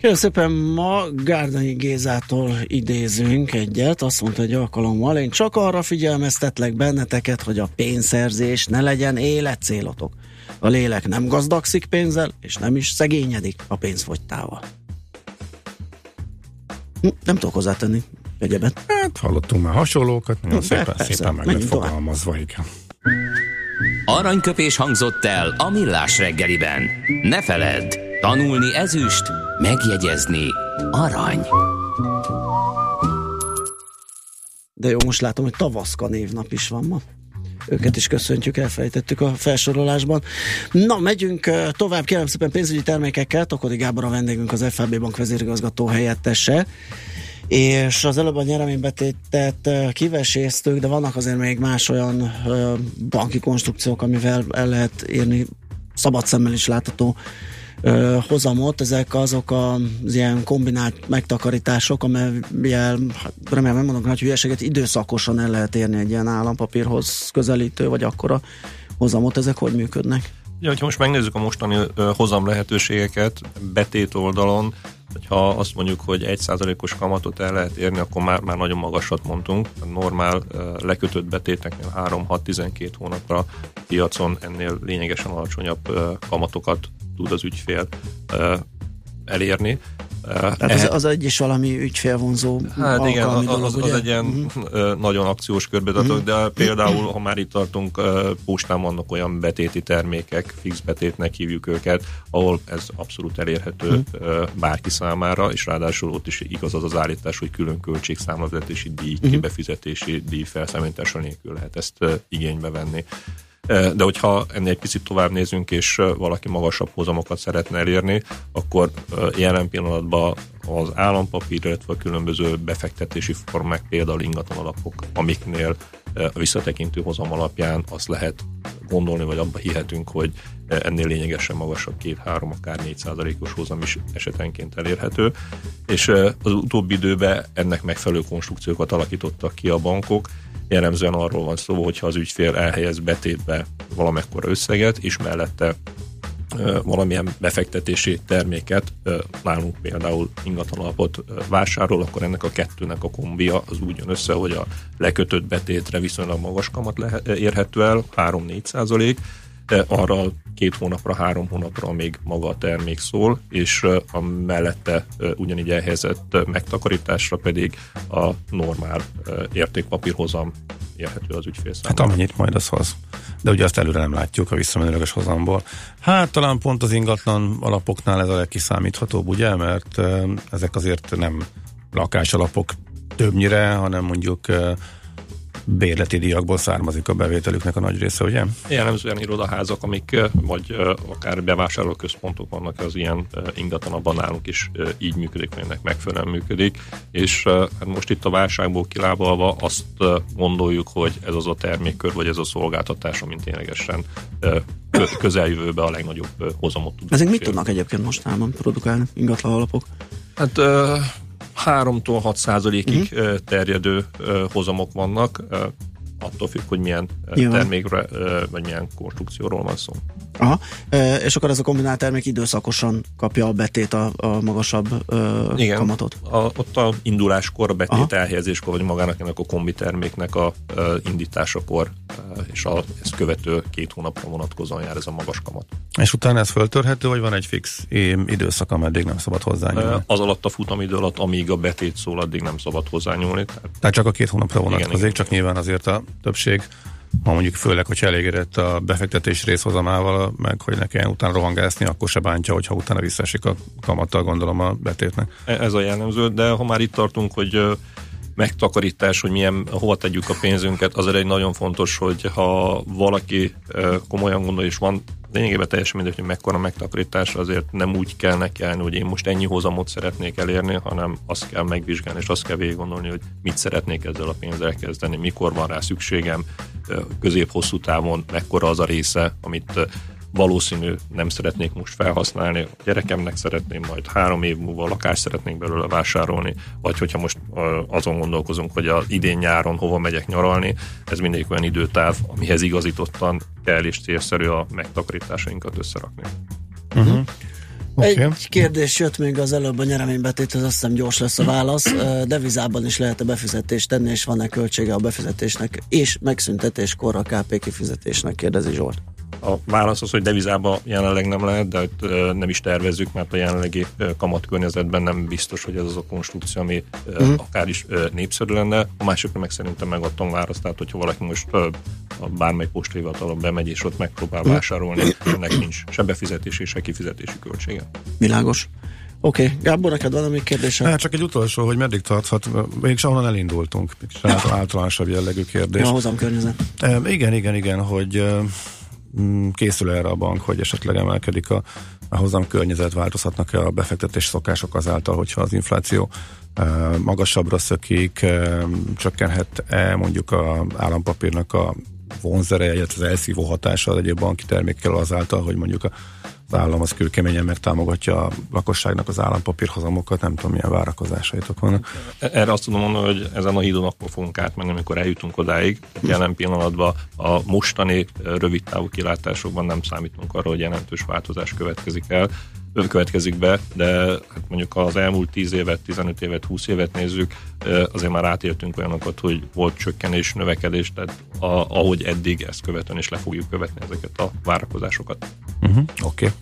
Kérlek szépen, ma Gárdonyi Gézától idézünk egyet, azt mondta egy alkalommal, én csak arra figyelmeztetlek benneteket, hogy a pénzszerzés ne legyen életcélotok. A lélek nem gazdagszik pénzzel, és nem is szegényedik a pénzfogytával. Hm, Nem tudok hozzátenni egyebet. Hát hallottunk már hasonlókat, nagyon Hm, szépen, persze, szépen meg lett fogalmazva, igen. Aranyköpés hangzott el a millás reggeliben. Ne feledd, tanulni ezüst, megjegyezni arany. De jó, most látom, hogy Tavaszka névnap is van ma. Őket is köszöntjük, elfelejtettük a felsorolásban. Na, megyünk tovább, kérem szépen pénzügyi termékekkel. Tokodi Gábor a vendégünk, az FAB bank vezérigazgató helyettese. És az előbb a nyereménybetétet kiveséztük, de vannak azért még más olyan banki konstrukciók, amivel el lehet érni szabad szemmel is látható hozamot, ezek azok az ilyen kombinált megtakarítások, amelyel, hát remélem nem mondok nagy hülyeséget, időszakosan el lehet érni egy ilyen állampapírhoz közelítő, vagy akkora hozamot, ezek hogy működnek? Ja, hogyha most megnézzük a mostani hozam lehetőségeket, betét oldalon, hogyha azt mondjuk, hogy 1%-os kamatot el lehet érni, akkor már, már nagyon magasat mondtunk. A normál lekötött betéteknél 3-6-12 hónapra piacon ennél lényegesen alacsonyabb kamatokat tud az ügyfél elérni. Tehát az, az egy is valami ügyfélvonzó Hát igen, az, dolog, az, az egy ilyen Mhm. nagyon akciós körbedatok, Mhm. de például, ha már itt tartunk, postán vannak olyan betéti termékek, fix betétnek hívjuk őket, ahol ez abszolút elérhető Mhm. ö, bárki számára, és ráadásul ott is igaz az az állítás, hogy külön költségszámlavezetési díj, Mhm. kibefizetési díj felszámítása nélkül lehet ezt igénybe venni. De hogyha ennél egy picit tovább nézünk, és valaki magasabb hozamokat szeretne elérni, akkor jelen pillanatban az állampapír, illetve a különböző befektetési formák, például ingatlan alapok, amiknél a visszatekintő hozam alapján azt lehet gondolni, vagy abba hihetünk, hogy ennél lényegesen magasabb, két-három, akár 4 százalékos hozam is esetenként elérhető. És az utóbbi időben ennek megfelelő konstrukciókat alakítottak ki a bankok, jellemzően arról van szó, hogyha az ügyfél elhelyez betétbe valamekkora összeget, és mellette valamilyen befektetési terméket, nálunk például ingatlanalapot vásárol, akkor ennek a kettőnek a kombia az úgy jön össze, hogy a lekötött betétre viszonylag magas kamat érhető el, 3-4 százalék, de arra két hónapra, három hónapra még maga a termék szól, és a mellette ugyanígy elhelyezett megtakarításra pedig a normál értékpapírhozam érhető az ügyfél Hát számára. amennyit majd az hoz. De ugye azt előre nem látjuk a visszamenőleges hozamból. Hát talán pont az ingatlan alapoknál ez a legkiszámíthatóbb, ugye? Mert ezek azért nem lakásalapok többnyire, hanem mondjuk bérleti díjakból származik a bevételüknek a nagy része, ugye? Jellemzően irodaházak, amik vagy akár bevásárlóközpontok vannak, az ilyen ingatlanabban nálunk is így működik, vagy ennek megfelelően működik. És hát most itt a válságból kilábalva azt gondoljuk, hogy ez az a termékkör, vagy ez a szolgáltatás, mint ténylegesen ö, kö- közeljövőbe a legnagyobb hozamot tud. Ezek mit tudnak egyébként mostában produkálni, ingatlan alapok? Hát 3-tól 6 százalékig uh-huh. terjedő hozamok vannak, attól függ, hogy milyen Nyilván. termékre, vagy milyen konstrukcióról van szó. Aha. És akkor ez a kombinált termék időszakosan kapja a betét a, a magasabb ö, Igen, kamatot. A, ott a induláskor, a betét Aha. elhelyezéskor, vagy magának ennek a kombi terméknek a ö, indításakor, ö, és a, ezt követő két hónapra vonatkozóan jár ez a magas kamat. És utána ez föltörhető, vagy van egy fix időszak, ameddig nem szabad hozzányúlni? Az alatt a futamidő alatt, amíg a betét szól, addig nem szabad hozzányúlni. Tehát Tehát csak a két hónapra Igen, vonatkozik, igen. csak nyilván azért a többség, ha mondjuk főleg, hogy elégedett a befektetés részhozamával, meg hogy ne kelljen utána rohangászni, akkor se bántja, hogyha utána visszaesik a kamattal, gondolom a betétnek. E- Ez a jellemző, de ha már itt tartunk, hogy megtakarítás, hogy milyen, hova tegyük a pénzünket, azért egy nagyon fontos, hogy ha valaki komolyan gondol, és van lényegében teljesen mindegy, hogy mekkora megtakarítás, azért nem úgy kell nekiállni, hogy én most ennyi hozamot szeretnék elérni, hanem azt kell megvizsgálni, és azt kell végig gondolni, hogy mit szeretnék ezzel a pénzzel kezdeni, mikor van rá szükségem, közép-hosszú távon mekkora az a része, amit valószínű nem szeretnék most felhasználni, a gyerekemnek szeretném majd három év múlva lakást szeretnék belőle vásárolni, vagy hogyha most azon gondolkozunk, hogy az idén nyáron hova megyek nyaralni, ez mindig olyan időtáv, amihez igazítottan kell és célszerű a megtakarításainkat összerakni. Uh-huh. Okay. Egy kérdés jött még az előbb a nyereménybetéthez, azt hiszem gyors lesz a válasz. Devizában is lehet-e befizetést tenni, és van-e költsége a befizetésnek, és megszüntetéskor a KP kifizetésnek, kérdezi Zsolt. A válasz az, hogy devizába jelenleg nem lehet, de nem is tervezzük, mert a jelenlegi kamatkörnyezetben nem biztos, hogy ez az a konstrukció, ami uh-huh. akár is népszerű lenne. A másikra meg szerintem megadtam választ, tehát hogyha valaki most a bármely posthivatalon bemegy és ott megpróbál uh-huh. vásárolni, ennek nincs se befizetési, se kifizetési költsége. Világos. Oké, okay. Gábor, neked van még kérdése? Hát csak egy utolsó, hogy meddig tarthat, mégis ahonnan elindultunk, általánosabb jellegű kérdés. A hozam környezet. E, igen, igen, igen, hogy Mm, készül erre a bank, hogy esetleg emelkedik a, a hozam környezet, változhatnak-e a befektetés szokások azáltal, hogyha az infláció e, magasabbra szökik, e, csökkenhet-e mondjuk a állampapírnak a vonzereje, illetve az elszívó hatása az egyéb banki termékkel azáltal, hogy mondjuk a az állam az kőkeményen megtámogatja a lakosságnak az állampapírhozamokat, nem tudom, milyen várakozásaitok vannak. Erre azt tudom mondani, hogy ezen a hídon akkor fogunk átmenni, amikor eljutunk odáig. Jelen pillanatban a mostani rövid távú kilátásokban nem számítunk arra, hogy jelentős változás következik el következik be, de hát mondjuk az elmúlt 10 évet, 15 évet, 20 évet nézzük, azért már átéltünk olyanokat, hogy volt csökkenés, növekedés, tehát a, ahogy eddig ezt követően is le fogjuk követni ezeket a várakozásokat. Uh-huh, Oké. Okay.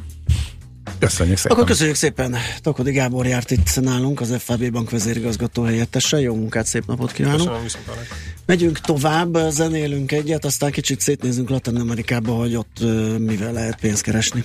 Köszönjük szépen. Akkor köszönjük szépen. Tokodi Gábor járt itt nálunk, az FAB bank vezérigazgató helyettese. Jó munkát, szép napot kívánunk. Köszönöm, Megyünk tovább, zenélünk egyet, aztán kicsit szétnézünk Latin Amerikába, hogy ott mivel lehet pénzt keresni.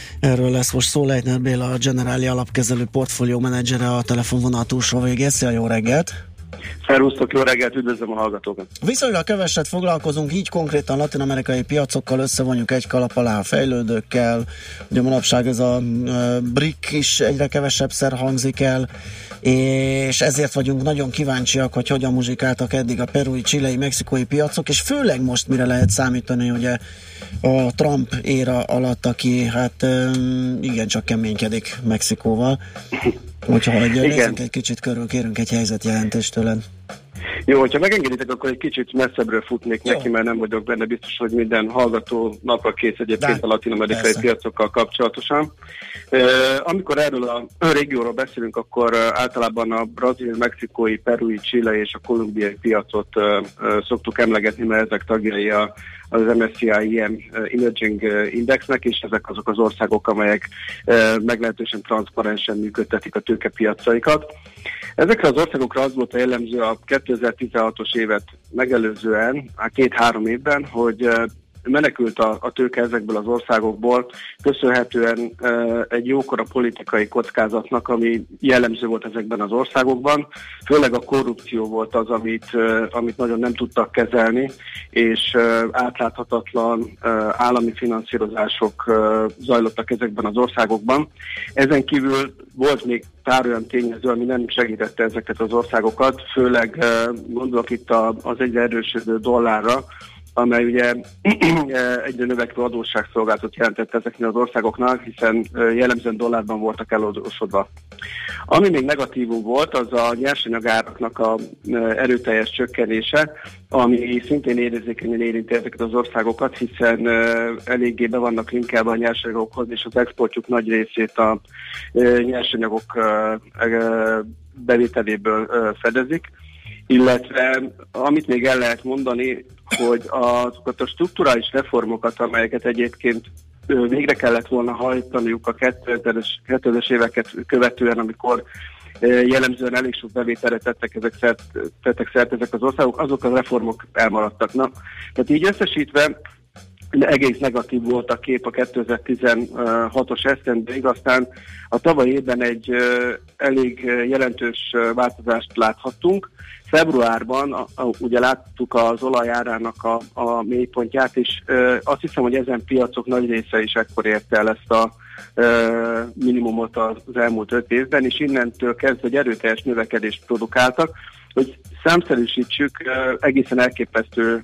Erről lesz most szó Leitner Béla, a Generáli alapkezelő portfólió menedzsere a telefonvonal túlsó végén. Szia, jó reggelt! Szervusztok, jó reggelt, üdvözlöm a hallgatókat! Viszonylag keveset foglalkozunk, így konkrétan latin-amerikai piacokkal összevonjuk egy kalap alá a fejlődőkkel. Ugye manapság ez a BRIC is egyre kevesebb szer hangzik el, és ezért vagyunk nagyon kíváncsiak, hogy hogyan muzsikáltak eddig a perui, csilei, mexikói piacok, és főleg most mire lehet számítani, ugye a Trump éra alatt, aki hát um, igencsak keménykedik Mexikóval. Úgyhogy nézzünk egy kicsit körül, kérünk egy helyzetjelentést tőled. Jó, hogyha megengeditek, akkor egy kicsit messzebbről futnék Jó. neki, mert nem vagyok benne biztos, hogy minden hallgató napra kész egyébként De, a latin-amerikai piacokkal kapcsolatosan. Uh, amikor erről a régióról beszélünk, akkor általában a brazil, mexikói, perui, chile és a kolumbiai piacot uh, uh, szoktuk emlegetni, mert ezek tagjai a, az MSCI EM Emerging Indexnek, és ezek azok az országok, amelyek meglehetősen transzparensen működtetik a tőkepiacaikat. Ezekre az országokra az volt a jellemző a 2016-os évet megelőzően, a két-három évben, hogy menekült a, a tőke ezekből az országokból, köszönhetően e, egy jókora politikai kockázatnak, ami jellemző volt ezekben az országokban. Főleg a korrupció volt az, amit, e, amit nagyon nem tudtak kezelni, és e, átláthatatlan e, állami finanszírozások e, zajlottak ezekben az országokban. Ezen kívül volt még pár olyan tényező, ami nem segítette ezeket az országokat, főleg gondolok itt a, az egyre erősödő dollárra, amely ugye egyre növekvő adósságszolgáltat jelentett ezeknél az országoknak, hiszen jellemzően dollárban voltak eladósodva. Ami még negatívum volt, az a nyersanyagáraknak a erőteljes csökkenése, ami szintén érzékenyen érinti ezeket az országokat, hiszen eléggé be vannak linkelve a nyersanyagokhoz, és az exportjuk nagy részét a nyersanyagok bevételéből fedezik illetve amit még el lehet mondani, hogy azokat a strukturális reformokat, amelyeket egyébként végre kellett volna hajtaniuk a 2000-es, 2000-es éveket követően, amikor jellemzően elég sok bevételre tettek, ezek szert, tettek szert ezek az országok, azok a reformok elmaradtak. Na, tehát így összesítve egész negatív volt a kép a 2016-os esztendőig, aztán a tavaly évben egy elég jelentős változást láthattunk. Februárban a, a, ugye láttuk az olajárának a, a mélypontját, és ö, azt hiszem, hogy ezen piacok nagy része is ekkor érte el ezt a ö, minimumot az elmúlt öt évben, és innentől kezdve egy erőteljes növekedést produkáltak, hogy számszerűsítsük, egészen elképesztő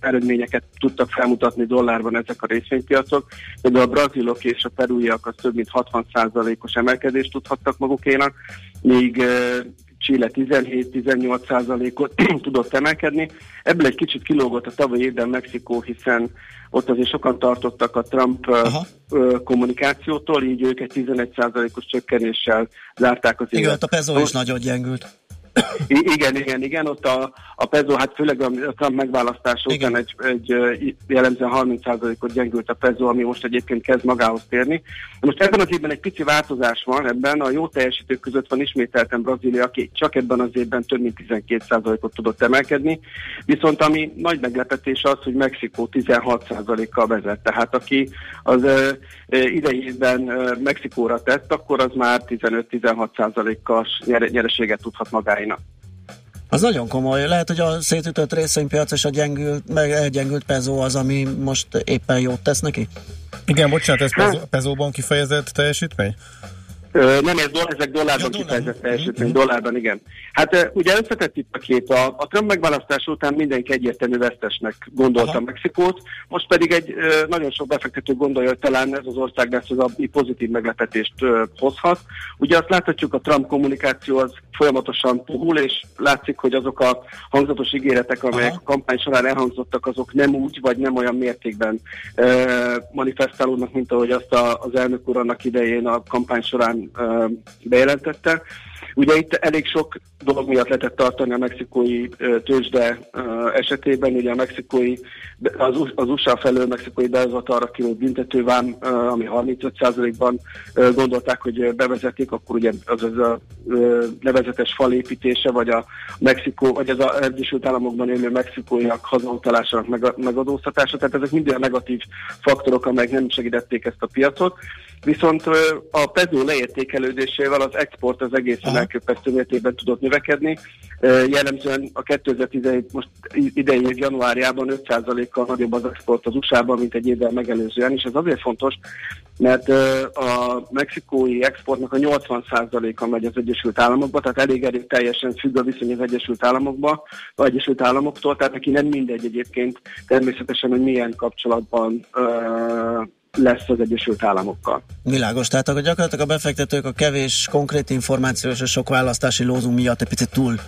eredményeket tudtak felmutatni dollárban ezek a részvénypiacok. Például a brazilok és a perúiak az több mint 60%-os emelkedést tudhattak magukénak, míg Chile 17-18 százalékot tudott emelkedni. Ebből egy kicsit kilógott a tavalyi évben Mexikó, hiszen ott azért sokan tartottak a Trump Aha. kommunikációtól, így ők egy 11 százalékos csökkenéssel zárták az évet. Igen, a peso is nagyon gyengült. Igen, igen, igen, ott a, a peso, hát főleg a Trump megválasztása után egy, egy jellemzően 30%-ot gyengült a peso, ami most egyébként kezd magához térni. Most ebben az évben egy pici változás van, ebben a jó teljesítők között van ismételten Brazília, aki csak ebben az évben több mint 12%-ot tudott emelkedni, viszont ami nagy meglepetés az, hogy Mexikó 16%-kal vezet, tehát aki az uh, Mexikóra tett, akkor az már 15-16%-kal nyereséget tudhat magáinak. Az nagyon komoly. Lehet, hogy a szétütött részvénypiac és a gyengült, meg elgyengült pezó az, ami most éppen jót tesz neki? Igen, bocsánat, ez pezó, pezóban kifejezett teljesítmény? Ö, nem, ez, ezek dollárban ja, kifejezett teljesítmény, mm-hmm. dollárban, igen. Hát ugye összetett itt a kép. A, a Trump megválasztás után mindenki egyértelmű vesztesnek gondolta Aha. Mexikót, most pedig egy ö, nagyon sok befektető gondolja, hogy talán ez az ország lesz az, ami pozitív meglepetést ö, hozhat. Ugye azt láthatjuk, a Trump kommunikáció az folyamatosan puhul, és látszik, hogy azok a hangzatos ígéretek, amelyek Aha. a kampány során elhangzottak, azok nem úgy, vagy nem olyan mértékben ö, manifestálódnak, mint ahogy azt a, az elnök úr annak idején a kampány során bejelentette. Ugye itt elég sok dolog miatt lehetett tartani a mexikói tőzsde esetében, ugye a mexikói, az, USA felől mexikói arra kiló büntetővám, ami 35%-ban gondolták, hogy bevezetik, akkor ugye az, az a nevezetes falépítése, vagy a Mexikó, vagy az a Egyesült Államokban élő mexikóiak hazautalásának megadóztatása, tehát ezek mind olyan negatív faktorok, amelyek nem segítették ezt a piacot. Viszont a pezó leértékelődésével az export az egészen elképesztő mértékben tudott növekedni. Jellemzően a 2017 most idei év januárjában 5%-kal nagyobb az export az USA-ban, mint egy évvel megelőzően, és ez azért fontos, mert a mexikói exportnak a 80%-a megy az Egyesült Államokba, tehát elég elég teljesen függ a viszony az Egyesült Államokba, vagy Egyesült Államoktól, tehát neki nem mindegy egyébként természetesen, hogy milyen kapcsolatban lesz az Egyesült Államokkal. Világos, tehát akkor gyakorlatilag a befektetők a kevés konkrét információs és sok választási lózunk miatt egy picit túl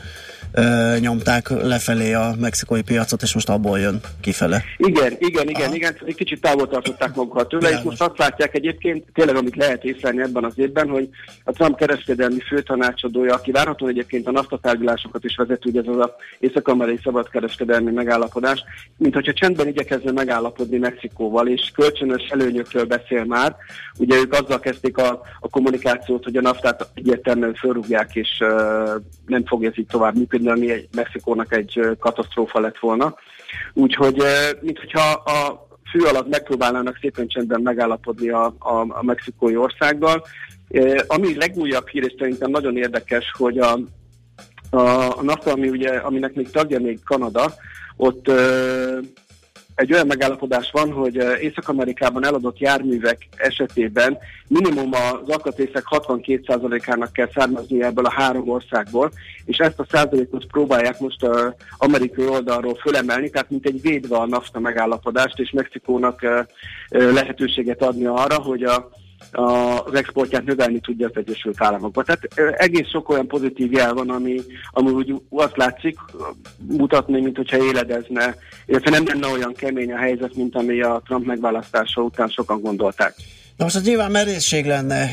ö, nyomták lefelé a mexikói piacot, és most abból jön kifele. Igen, igen, igen, Aha. igen, egy kicsit távol tartották magukat tőle, és most azt látják egyébként, tényleg amit lehet észlelni ebben az évben, hogy a Trump kereskedelmi főtanácsadója, aki várható egyébként a NAFTA tárgyalásokat is vezető, ugye ez az a észak-amerikai szabadkereskedelmi megállapodás, mint hogyha csendben igyekezne megállapodni Mexikóval, és kölcsönös előnyökről beszél már. Ugye ők azzal kezdték a, a kommunikációt, hogy a NAFTA-t egyértelműen fölrúgják, és uh, nem fog ez így tovább működni ami egy Mexikónak egy katasztrófa lett volna. Úgyhogy, mint hogyha a fő alatt megpróbálnának szépen csendben megállapodni a, a, a mexikói országgal. Ami legújabb hír, és szerintem nagyon érdekes, hogy a, a, a NAFTA, ami ugye, aminek még tagja még Kanada, ott egy olyan megállapodás van, hogy eh, Észak-Amerikában eladott járművek esetében minimum az alkatrészek 62%-ának kell származni ebből a három országból, és ezt a százalékot próbálják most az eh, amerikai oldalról fölemelni, tehát mint egy védve a NAFTA megállapodást, és Mexikónak eh, lehetőséget adni arra, hogy a az exportját növelni tudja az Egyesült Államokba. Tehát egész sok olyan pozitív jel van, ami, ami úgy azt látszik mutatni, mint hogyha éledezne, illetve nem lenne olyan kemény a helyzet, mint ami a Trump megválasztása után sokan gondolták. Na most az nyilván merészség lenne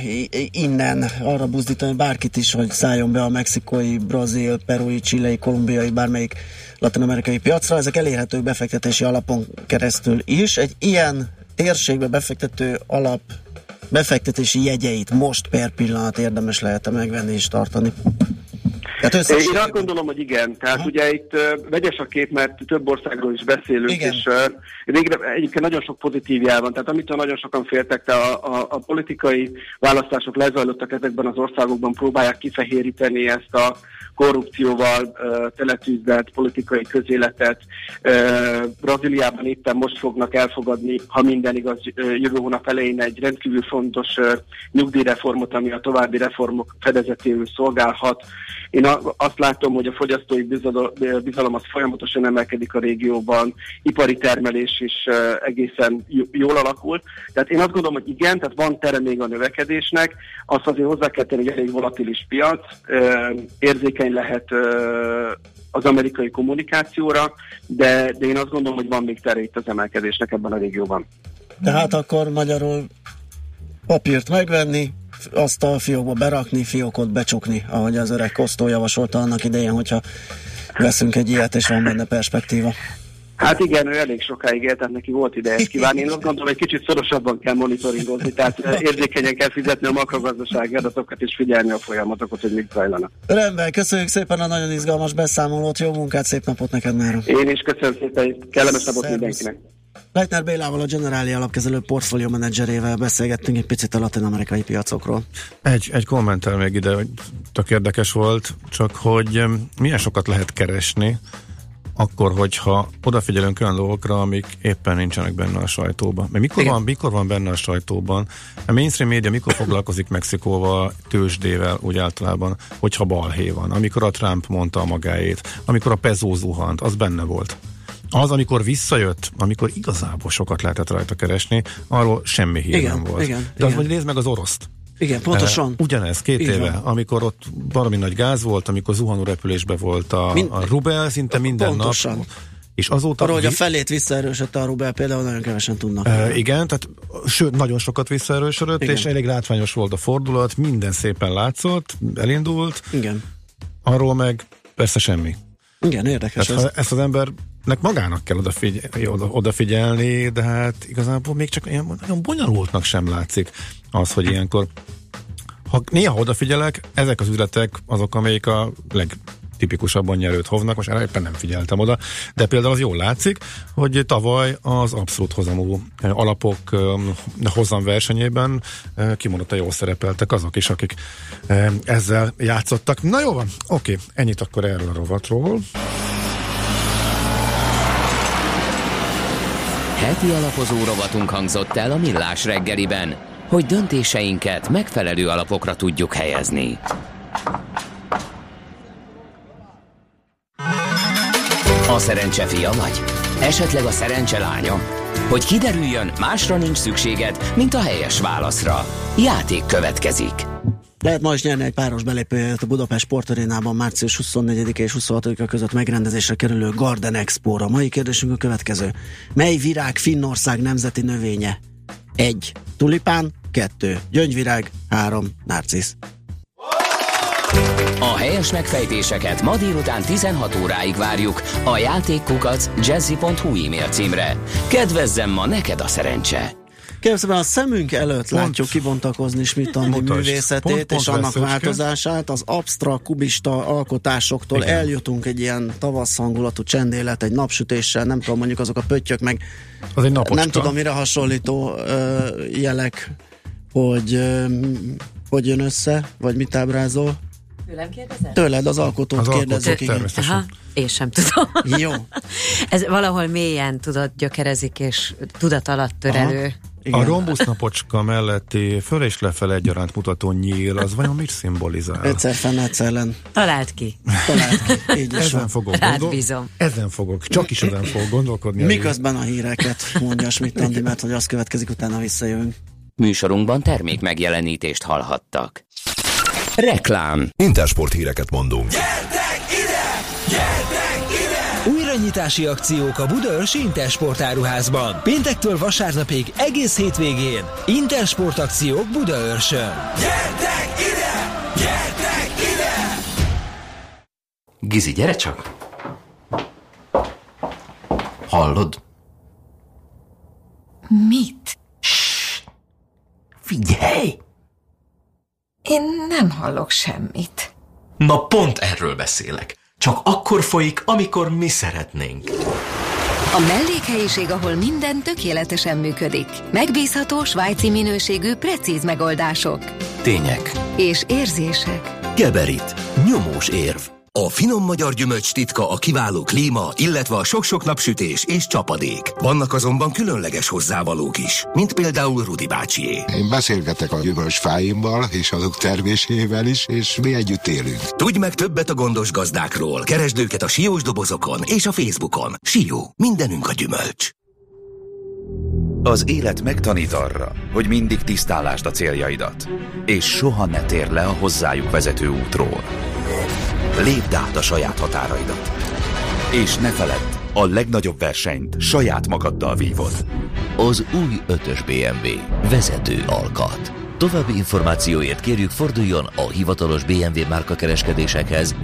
innen arra buzdítani bárkit is, hogy szálljon be a mexikói, brazil, perui, csilei, kolumbiai, bármelyik latin-amerikai piacra. Ezek elérhetők befektetési alapon keresztül is. Egy ilyen térségbe befektető alap befektetési jegyeit most per pillanat érdemes lehet megvenni és tartani? Tehát Én azt gondolom, hogy igen. Tehát uh-huh. ugye itt uh, vegyes a kép, mert több országról is beszélünk, igen. és uh, végre egyébként nagyon sok pozitív jel van. Tehát amitől nagyon sokan féltek, a, a, a politikai választások lezajlottak ezekben az országokban, próbálják kifehéríteni ezt a korrupcióval teletűzdelt politikai közéletet. Brazíliában éppen most fognak elfogadni, ha minden igaz, jövő hónap elején egy rendkívül fontos nyugdíjreformot, ami a további reformok fedezetéül szolgálhat. Én azt látom, hogy a fogyasztói bizalom, az folyamatosan emelkedik a régióban, ipari termelés is egészen jól alakul. Tehát én azt gondolom, hogy igen, tehát van tere még a növekedésnek, azt azért hozzá kell tenni, hogy elég volatilis piac, eh, érzékeny lehet eh, az amerikai kommunikációra, de, de én azt gondolom, hogy van még tere itt az emelkedésnek ebben a régióban. Tehát akkor magyarul papírt megvenni, azt a fiókba berakni, fiókot becsukni, ahogy az öreg Kosztó javasolta annak idején, hogyha veszünk egy ilyet, és van benne perspektíva. Hát igen, ő elég sokáig élt, tehát neki volt ideje ezt kívánni. Én azt gondolom, egy kicsit szorosabban kell monitoringozni, tehát eh, érzékenyen kell fizetni a makrogazdasági adatokat, és figyelni a folyamatokat, hogy mit zajlanak. Rendben, köszönjük szépen a nagyon izgalmas beszámolót, jó munkát, szép napot neked már. Én is köszönöm szépen, kellemes napot Szervusz. mindenkinek. Leitner Bélával, a Generáli alapkezelő portfólió menedzserével beszélgettünk egy picit a latin-amerikai piacokról. Egy, egy kommentel még ide, hogy tök érdekes volt, csak hogy milyen sokat lehet keresni, akkor, hogyha odafigyelünk olyan dolgokra, amik éppen nincsenek benne a sajtóban. Mert mikor van, mikor van benne a sajtóban? A mainstream média mikor foglalkozik Mexikóval, tőzsdével úgy általában, hogyha balhé van? Amikor a Trump mondta a magáét, amikor a pezó zuhant, az benne volt. Az, amikor visszajött, amikor igazából sokat lehetett rajta keresni, arról semmi hír Igen, nem volt. igen, De az, igen. hogy nézd meg az oroszt. Igen, pontosan. Ugyanez, két Így éve, amikor ott valami nagy gáz volt, amikor zuhanó repülésbe volt a, Min- a Rubel szinte minden Pontosan. nap. És azóta... Arról, hogy a felét visszaerősödte a Rubel, például nagyon kevesen tudnak. Uh, igen, tehát sőt, nagyon sokat visszaerősödött, Igen. és elég látványos volt a fordulat, minden szépen látszott, elindult. Igen. Arról meg persze semmi. Igen, érdekes Tehát ez. ezt az embernek magának kell odafigyelni, oda, odafigyelni, de hát igazából még csak olyan, nagyon bonyolultnak sem látszik az, hogy ilyenkor ha néha odafigyelek, ezek az üzletek azok, amelyik a legtipikusabban nyerőt hovnak, most erre éppen nem figyeltem oda, de például az jól látszik, hogy tavaly az abszolút hozamú eh, alapok eh, hozam versenyében eh, kimondottan jól szerepeltek azok is, akik ezzel játszottak. Na jó van, oké, ennyit akkor erről a rovatról. Heti alapozó rovatunk hangzott el a Millás reggeliben, hogy döntéseinket megfelelő alapokra tudjuk helyezni. A szerencse fia vagy? Esetleg a szerencse lánya? Hogy kiderüljön, másra nincs szükséged, mint a helyes válaszra. Játék következik. Lehet ma is nyerni egy páros belépőjét a Budapest Sportarénában március 24 és 26 között megrendezésre kerülő Garden Expo-ra. Mai kérdésünk a következő. Mely virág Finnország nemzeti növénye? 1. Tulipán 2. Gyöngyvirág 3. Narcisz A helyes megfejtéseket ma délután 16 óráig várjuk a játékkukac jazzy.hu e-mail címre. Kedvezzem ma neked a szerencse! Kérem szépen a szemünk előtt Pont. látjuk kibontakozni Schmidt Andi Mutasd. művészetét Pont- pont és annak változását, az absztrakt kubista alkotásoktól Igen. eljutunk egy ilyen tavasz hangulatú csendélet, egy napsütéssel, nem tudom, mondjuk azok a pöttyök, meg Az egy napocska. nem tudom, mire hasonlító ö, jelek, hogy ö, hogy jön össze, vagy mit ábrázol. Tőlem kérdezed? Tőled az alkotót Az kérdezzük, igen. Aha, én sem tudom. Jó. Ez valahol mélyen tudod gyökerezik, és tudat alatt tör Aha. elő. A rombusz napocska melletti föl és lefelé egyaránt mutató nyíl, az vajon mit szimbolizál? Egyszer fenn, egyszer len. Talált ki. Talált ki. Így is Ezen van. fogok Rád gondol... bízom. Ezen fogok, csak is ezen fogok gondolkodni. Miközben a híreket mondja Schmidt Andi, mert hogy az következik, utána visszajövünk. Műsorunkban termék megjelenítést hallhattak. Reklám Intersport híreket mondunk. Újranyitási akciók a Budaörsi Intersport áruházban. Péntektől vasárnapig egész hétvégén. Intersport akciók Budaörsön. Gizi, gyere csak! Hallod? Mit? Figyelj! Én nem hallok semmit. Na pont erről beszélek. Csak akkor folyik, amikor mi szeretnénk. A mellékhelyiség, ahol minden tökéletesen működik. Megbízható svájci minőségű, precíz megoldások. Tények. És érzések. Geberit. Nyomós érv. A finom magyar gyümölcs titka a kiváló klíma, illetve a sok-sok napsütés és csapadék. Vannak azonban különleges hozzávalók is, mint például Rudi bácsié. Én beszélgetek a gyümölcsfáimmal és azok termésével is, és mi együtt élünk. Tudj meg többet a gondos gazdákról. Keresd őket a siós dobozokon és a Facebookon. Sió, mindenünk a gyümölcs. Az élet megtanít arra, hogy mindig tisztálásd a céljaidat, és soha ne tér le a hozzájuk vezető útról. Lépd át a saját határaidat. És ne feledd, a legnagyobb versenyt saját magaddal vívod. Az új 5-ös BMW. Vezető alkat. További információért kérjük forduljon a hivatalos BMW márkakereskedésekhez,